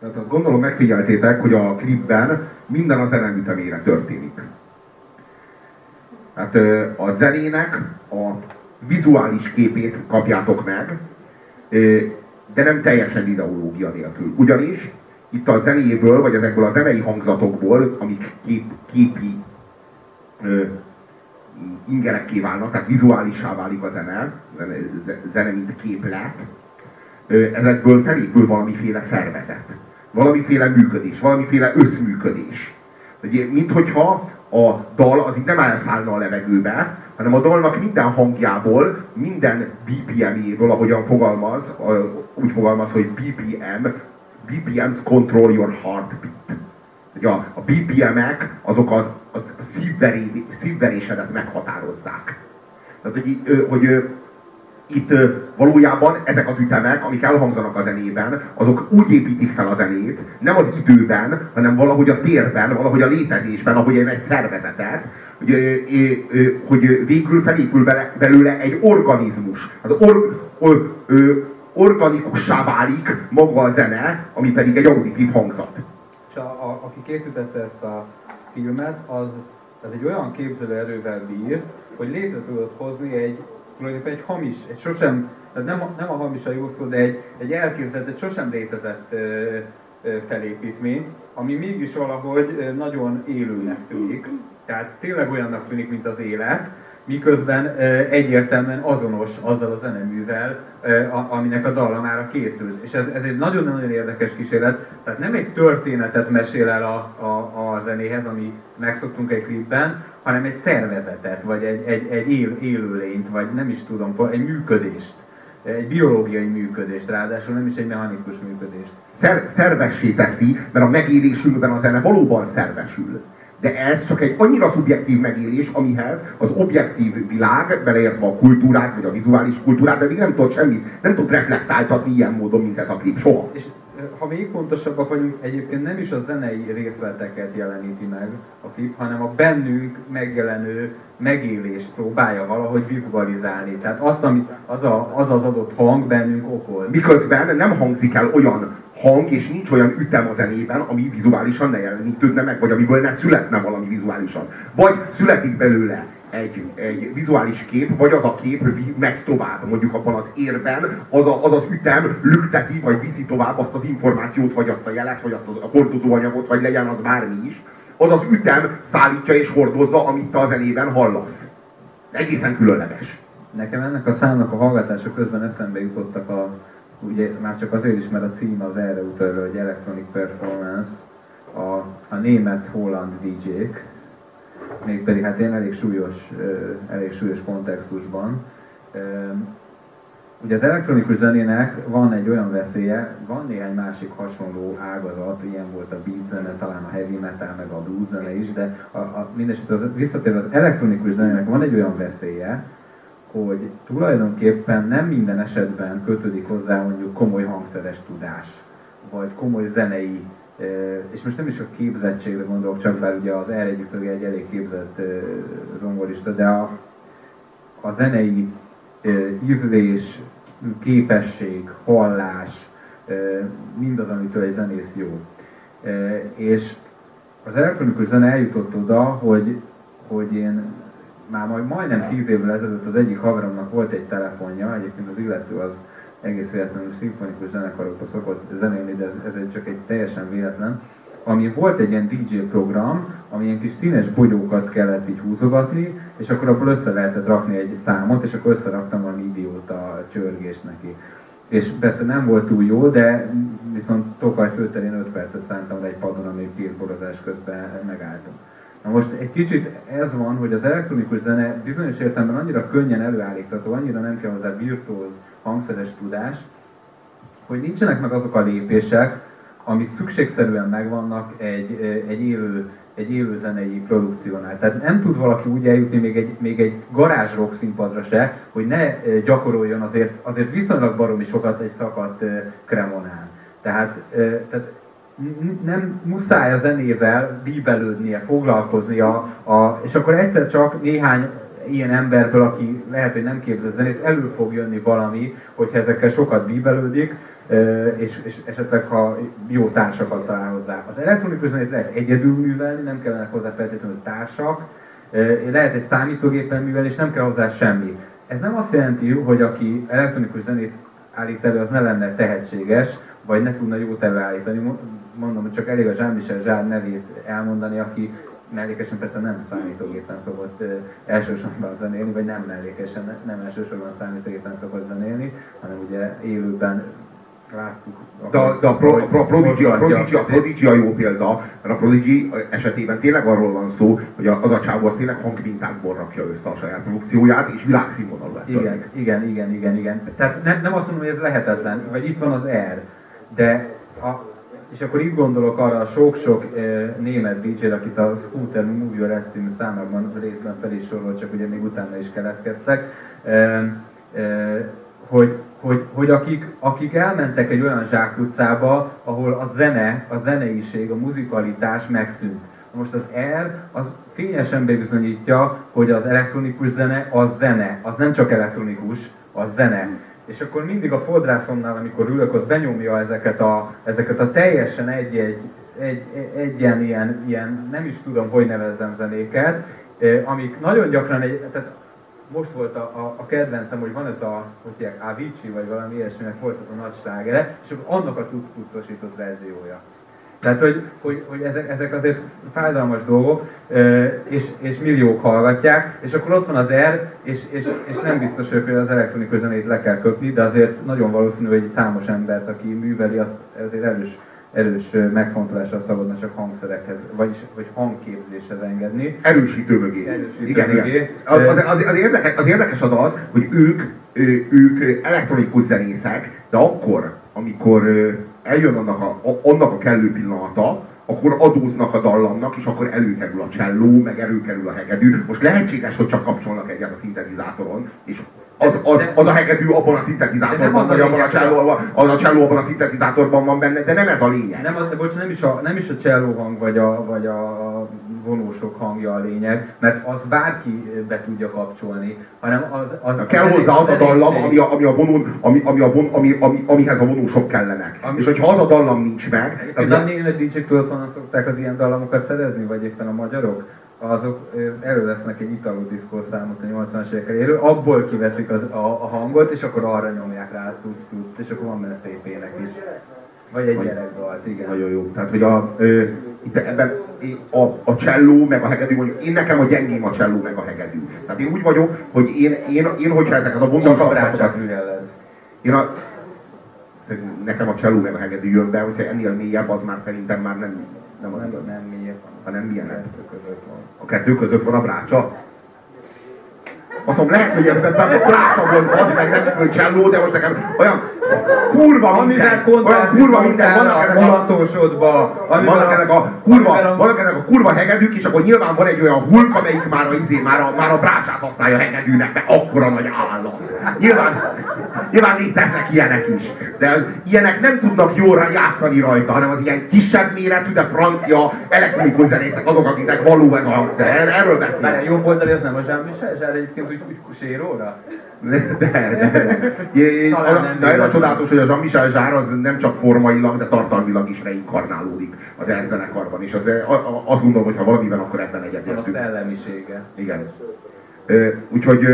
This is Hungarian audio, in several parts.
Tehát azt gondolom megfigyeltétek, hogy a klipben minden a zenemütemére történik. Hát a zenének a vizuális képét kapjátok meg, de nem teljesen ideológia nélkül. Ugyanis itt a zenéből, vagy ezekből a zenei hangzatokból, amik kép, képi ö, ingerekké válnak, tehát vizuálissá válik a zene, zene, zene mint képlet, ezekből felépül valamiféle szervezet, valamiféle működés, valamiféle összműködés. Mint hogyha a dal az így nem elszállna a levegőbe, hanem a dalnak minden hangjából, minden BPM-jéből, ahogyan fogalmaz, úgy fogalmaz, hogy BPM, BPMs control your heartbeat. Ugye a, BPM-ek azok az, az szívveré, szívverésedet meghatározzák. Tehát, hogy, hogy itt valójában ezek az ütemek, amik elhangzanak a zenében, azok úgy építik fel a zenét, nem az időben, hanem valahogy a térben, valahogy a létezésben, ahogy egy szervezetet, hogy, hogy végül felépül belőle egy organizmus. Az or, or, organikussá válik maga a zene, ami pedig egy auditív hangzat. És a, a, aki készítette ezt a filmet, az, az egy olyan képzelőerővel bír, hogy létre tudott hozni egy tulajdonképpen egy hamis, egy sosem, nem, nem a hamis a jó szó, de egy, egy elképzelt, egy sosem létezett ö, ö, felépítményt, ami mégis valahogy nagyon élőnek tűnik. Tehát tényleg olyannak tűnik, mint az élet, miközben egyértelműen azonos azzal a zeneművel, aminek a dallamára készült. És ez, ez egy nagyon-nagyon érdekes kísérlet, tehát nem egy történetet mesél el a, a, a zenéhez, ami megszoktunk egy klipben, hanem egy szervezetet, vagy egy, egy, egy él, élőlényt, vagy nem is tudom, egy működést. Egy biológiai működést, ráadásul nem is egy mechanikus működést. Szer, szervessé teszi, mert a megélésünkben a zene valóban szervesül de ez csak egy annyira szubjektív megélés, amihez az objektív világ, beleértve a kultúrát, vagy a vizuális kultúrát, de nem tud semmit, nem tud reflektáltatni ilyen módon, mint ez a klip, soha. És ha még fontosabbak vagyunk, egyébként nem is a zenei részleteket jeleníti meg a klip, hanem a bennünk megjelenő megélést próbálja valahogy vizualizálni. Tehát azt, amit az, a, az az adott hang bennünk okoz. Miközben nem hangzik el olyan hang, és nincs olyan ütem a zenében, ami vizuálisan ne jelenítődne meg, vagy amiből ne születne valami vizuálisan. Vagy születik belőle egy, egy vizuális kép, vagy az a kép megy tovább, mondjuk abban az érben, az, a, az az ütem lükteti, vagy viszi tovább azt az információt, vagy azt a jelet, vagy azt a hordozóanyagot, vagy legyen az bármi is, az az ütem szállítja és hordozza, amit te a zenében hallasz. Egészen különleges. Nekem ennek a számnak a hallgatása közben eszembe jutottak a, ugye már csak azért is, mert a cím az erre utalja, hogy Electronic Performance, a, a német-holland DJ-k, mégpedig hát én elég súlyos, elég súlyos kontextusban. Ugye az elektronikus zenének van egy olyan veszélye, van néhány másik hasonló ágazat, ilyen volt a beat zene, talán a heavy metal, meg a blues zene is, de a, a, mindesetre az, visszatérve az elektronikus zenének van egy olyan veszélye, hogy tulajdonképpen nem minden esetben kötődik hozzá mondjuk komoly hangszeres tudás, vagy komoly zenei és most nem is a képzettségre gondolok, csak bár ugye az erre egy elég képzett zongorista, de a, a zenei ízlés, képesség, hallás, mindaz, amitől egy zenész jó. És az elektronikus zene eljutott oda, hogy, hogy én már majd majdnem tíz évvel ezelőtt az egyik haveromnak volt egy telefonja, egyébként az illető az egész véletlenül szimfonikus zenekarokba szokott zenélni, de ez, ez egy csak egy teljesen véletlen, ami volt egy ilyen DJ program, ami ilyen kis színes bogyókat kellett így húzogatni, és akkor abból össze lehetett rakni egy számot, és akkor összeraktam valami idióta csörgést neki. És persze nem volt túl jó, de viszont Tokaj főterén 5 percet szántam le egy padon, ami pírborozás közben megálltam. Na most egy kicsit ez van, hogy az elektronikus zene bizonyos értelemben annyira könnyen előállítható, annyira nem kell hozzá virtuóz hangszeres tudás, hogy nincsenek meg azok a lépések, amik szükségszerűen megvannak egy, egy, élő, egy élő zenei produkciónál. Tehát nem tud valaki úgy eljutni még egy, még egy garázs rock színpadra se, hogy ne gyakoroljon azért, azért viszonylag baromi sokat egy szakadt kremonán. Tehát, tehát nem muszáj a zenével bíbelődnie, foglalkoznia, a, és akkor egyszer csak néhány ilyen emberből, aki lehet, hogy nem képzett zenész, elő fog jönni valami, hogyha ezekkel sokat bíbelődik, és, és esetleg ha jó társakat talál hozzá. Az elektronikus zenét lehet egyedül művelni, nem kellene hozzá feltétlenül társak, lehet egy számítógépen művelni, és nem kell hozzá semmi. Ez nem azt jelenti, hogy aki elektronikus zenét állít elő, az ne lenne tehetséges, vagy ne tudna jót előállítani. Mondom, hogy csak elég a Jean-Michel Zsár nevét elmondani, aki mellékesen persze nem számítógépen szokott elsősorban zenélni, vagy nem mellékesen, nem elsősorban számítógépen szokott zenélni, hanem ugye élőben láttuk. De, de a, pro, a, pro, Prodigy, a, Prodigy, a Prodigy a jó példa, mert a Prodigy esetében tényleg arról van szó, hogy az a csávó az tényleg hangmintákból rakja össze a saját produkcióját, és világszínvonalú lett. Igen, igen, igen, igen, igen. Tehát nem, nem azt mondom, hogy ez lehetetlen, vagy itt van az R, de a, és akkor itt gondolok arra a sok-sok e, német dj akit a Scooter Movie című számokban részben fel is sorolt, csak ugye még utána is keletkeztek, e, e, hogy, hogy, hogy akik, akik elmentek egy olyan zsákutcába, ahol a zene, a zeneiség, a muzikalitás megszűnt. Most az R az fényesen bebizonyítja, hogy az elektronikus zene az zene, az nem csak elektronikus, az zene. És akkor mindig a fodrászomnál, amikor ülök, ott benyomja ezeket a, ezeket a teljesen egy-egy egy, egy ilyen, ilyen, nem is tudom, hogy nevezzem zenéket, eh, amik nagyon gyakran egy, tehát most volt a, a, a kedvencem, hogy van ez a, hogy hívják, Avicii, vagy valami ilyesminek volt az a nagy slágere, és annak a tudtucosított verziója. Tehát, hogy, hogy, hogy ezek, ezek azért fájdalmas dolgok, és, és milliók hallgatják, és akkor ott van az R, és, és, és nem biztos, hogy az elektronikus zenét le kell kötni, de azért nagyon valószínű, hogy számos embert, aki műveli, azt azért erős erős megfontolásra szabadna csak hangszerekhez, vagyis vagy hangképzéshez engedni. Erősítő mögé. Erősítő igen, mögé. igen. Az, az, az, az, érdekes, az érdekes az az, hogy ők, ők elektronikus zenészek, de akkor, amikor eljön annak a, annak a kellő pillanata, akkor adóznak a dallamnak, és akkor előkerül a cselló, meg előkerül a hegedű. Most lehetséges, hogy csak kapcsolnak egyet a szintetizátoron, és az, az, az a hegedű abban a szintetizátorban, vagy abban a cselló, az a cselló abban a szintetizátorban van benne, de nem ez a lényeg. Nem, de bocs, nem is a, nem is a cselló hang, vagy a, vagy a vonósok hangja a lényeg, mert az bárki be tudja kapcsolni, hanem az... az Na, kell hozzá az a dallam, ami a, ami a vonón, ami, ami a von, ami, ami, amihez a vonósok kellenek. Ami, és hogyha az a dallam nincs meg... Az a német DJ-k tudod, honnan szokták az ilyen dallamokat szerezni, vagy éppen a magyarok? Azok elővesznek egy Italo Disco számot a 80-as évek abból kiveszik az, a, a, hangot, és akkor arra nyomják rá tusz és akkor van benne szép ének is. Vagy egy gyerekdalt, igen. Nagyon jó. Tehát, hogy a, ö, itt ebben a, a cselló meg a hegedű, mondjuk én nekem a gyengém a cselló meg a hegedű. Tehát én úgy vagyok, hogy én, én, én hogyha ezeket a vonalzatokat... Én a, nekem a cselló meg a hegedű jön be, hogyha ennél mélyebb, az már szerintem már nem, nem, nem, nem, nem mélyebb, hanem milyen. A kettő között van a brácsa. Azt mondom, lehet, hogy ebben a brácsa volt, az meg nem hogy cselló, de most nekem olyan kurva minden, olyan kurva minden, vannak ezek a, vannak ezek a kurva, vannak ezek a kurva hegedűk, és akkor nyilván van egy olyan hulk, amelyik már a, izé, már a, már a brácsát használja hegedűnek, mert akkora nagy állat. Nyilván, nyilván léteznek ilyenek is, de ilyenek nem tudnak jól játszani rajta, hanem az ilyen kisebb méretű, de francia elektronikus zenészek azok, akiknek való ez a hangszer. Erről beszélek. Jobb oldali az nem a Jean-Michel, Zsár egyébként úgy, úgy séróra? De, de, de. de ez a csodálatos, hogy a Jean-Michel Zsár az nem csak formailag, de tartalmilag is reinkarnálódik az elzenekarban. És az, azt gondolom, hogy ha valamiben, akkor ebben egyetértünk. A szellemisége. Igen. Úgyhogy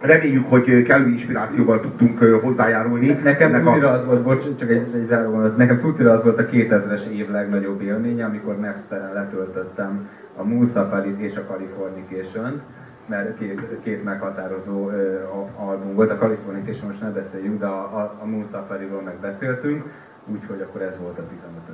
reméljük, hogy kellő inspirációval tudtunk hozzájárulni. Nekem tudira az volt, bocs, csak egy, egy záró nekem tudira az volt a 2000-es év legnagyobb élménye, amikor Napsteren letöltöttem a Moon Safari és a Californication-t mert két, két meghatározó ö, album volt. A Californication most ne beszéljünk, de a, a, a Moon Safari-ról meg beszéltünk, úgyhogy akkor ez volt a 15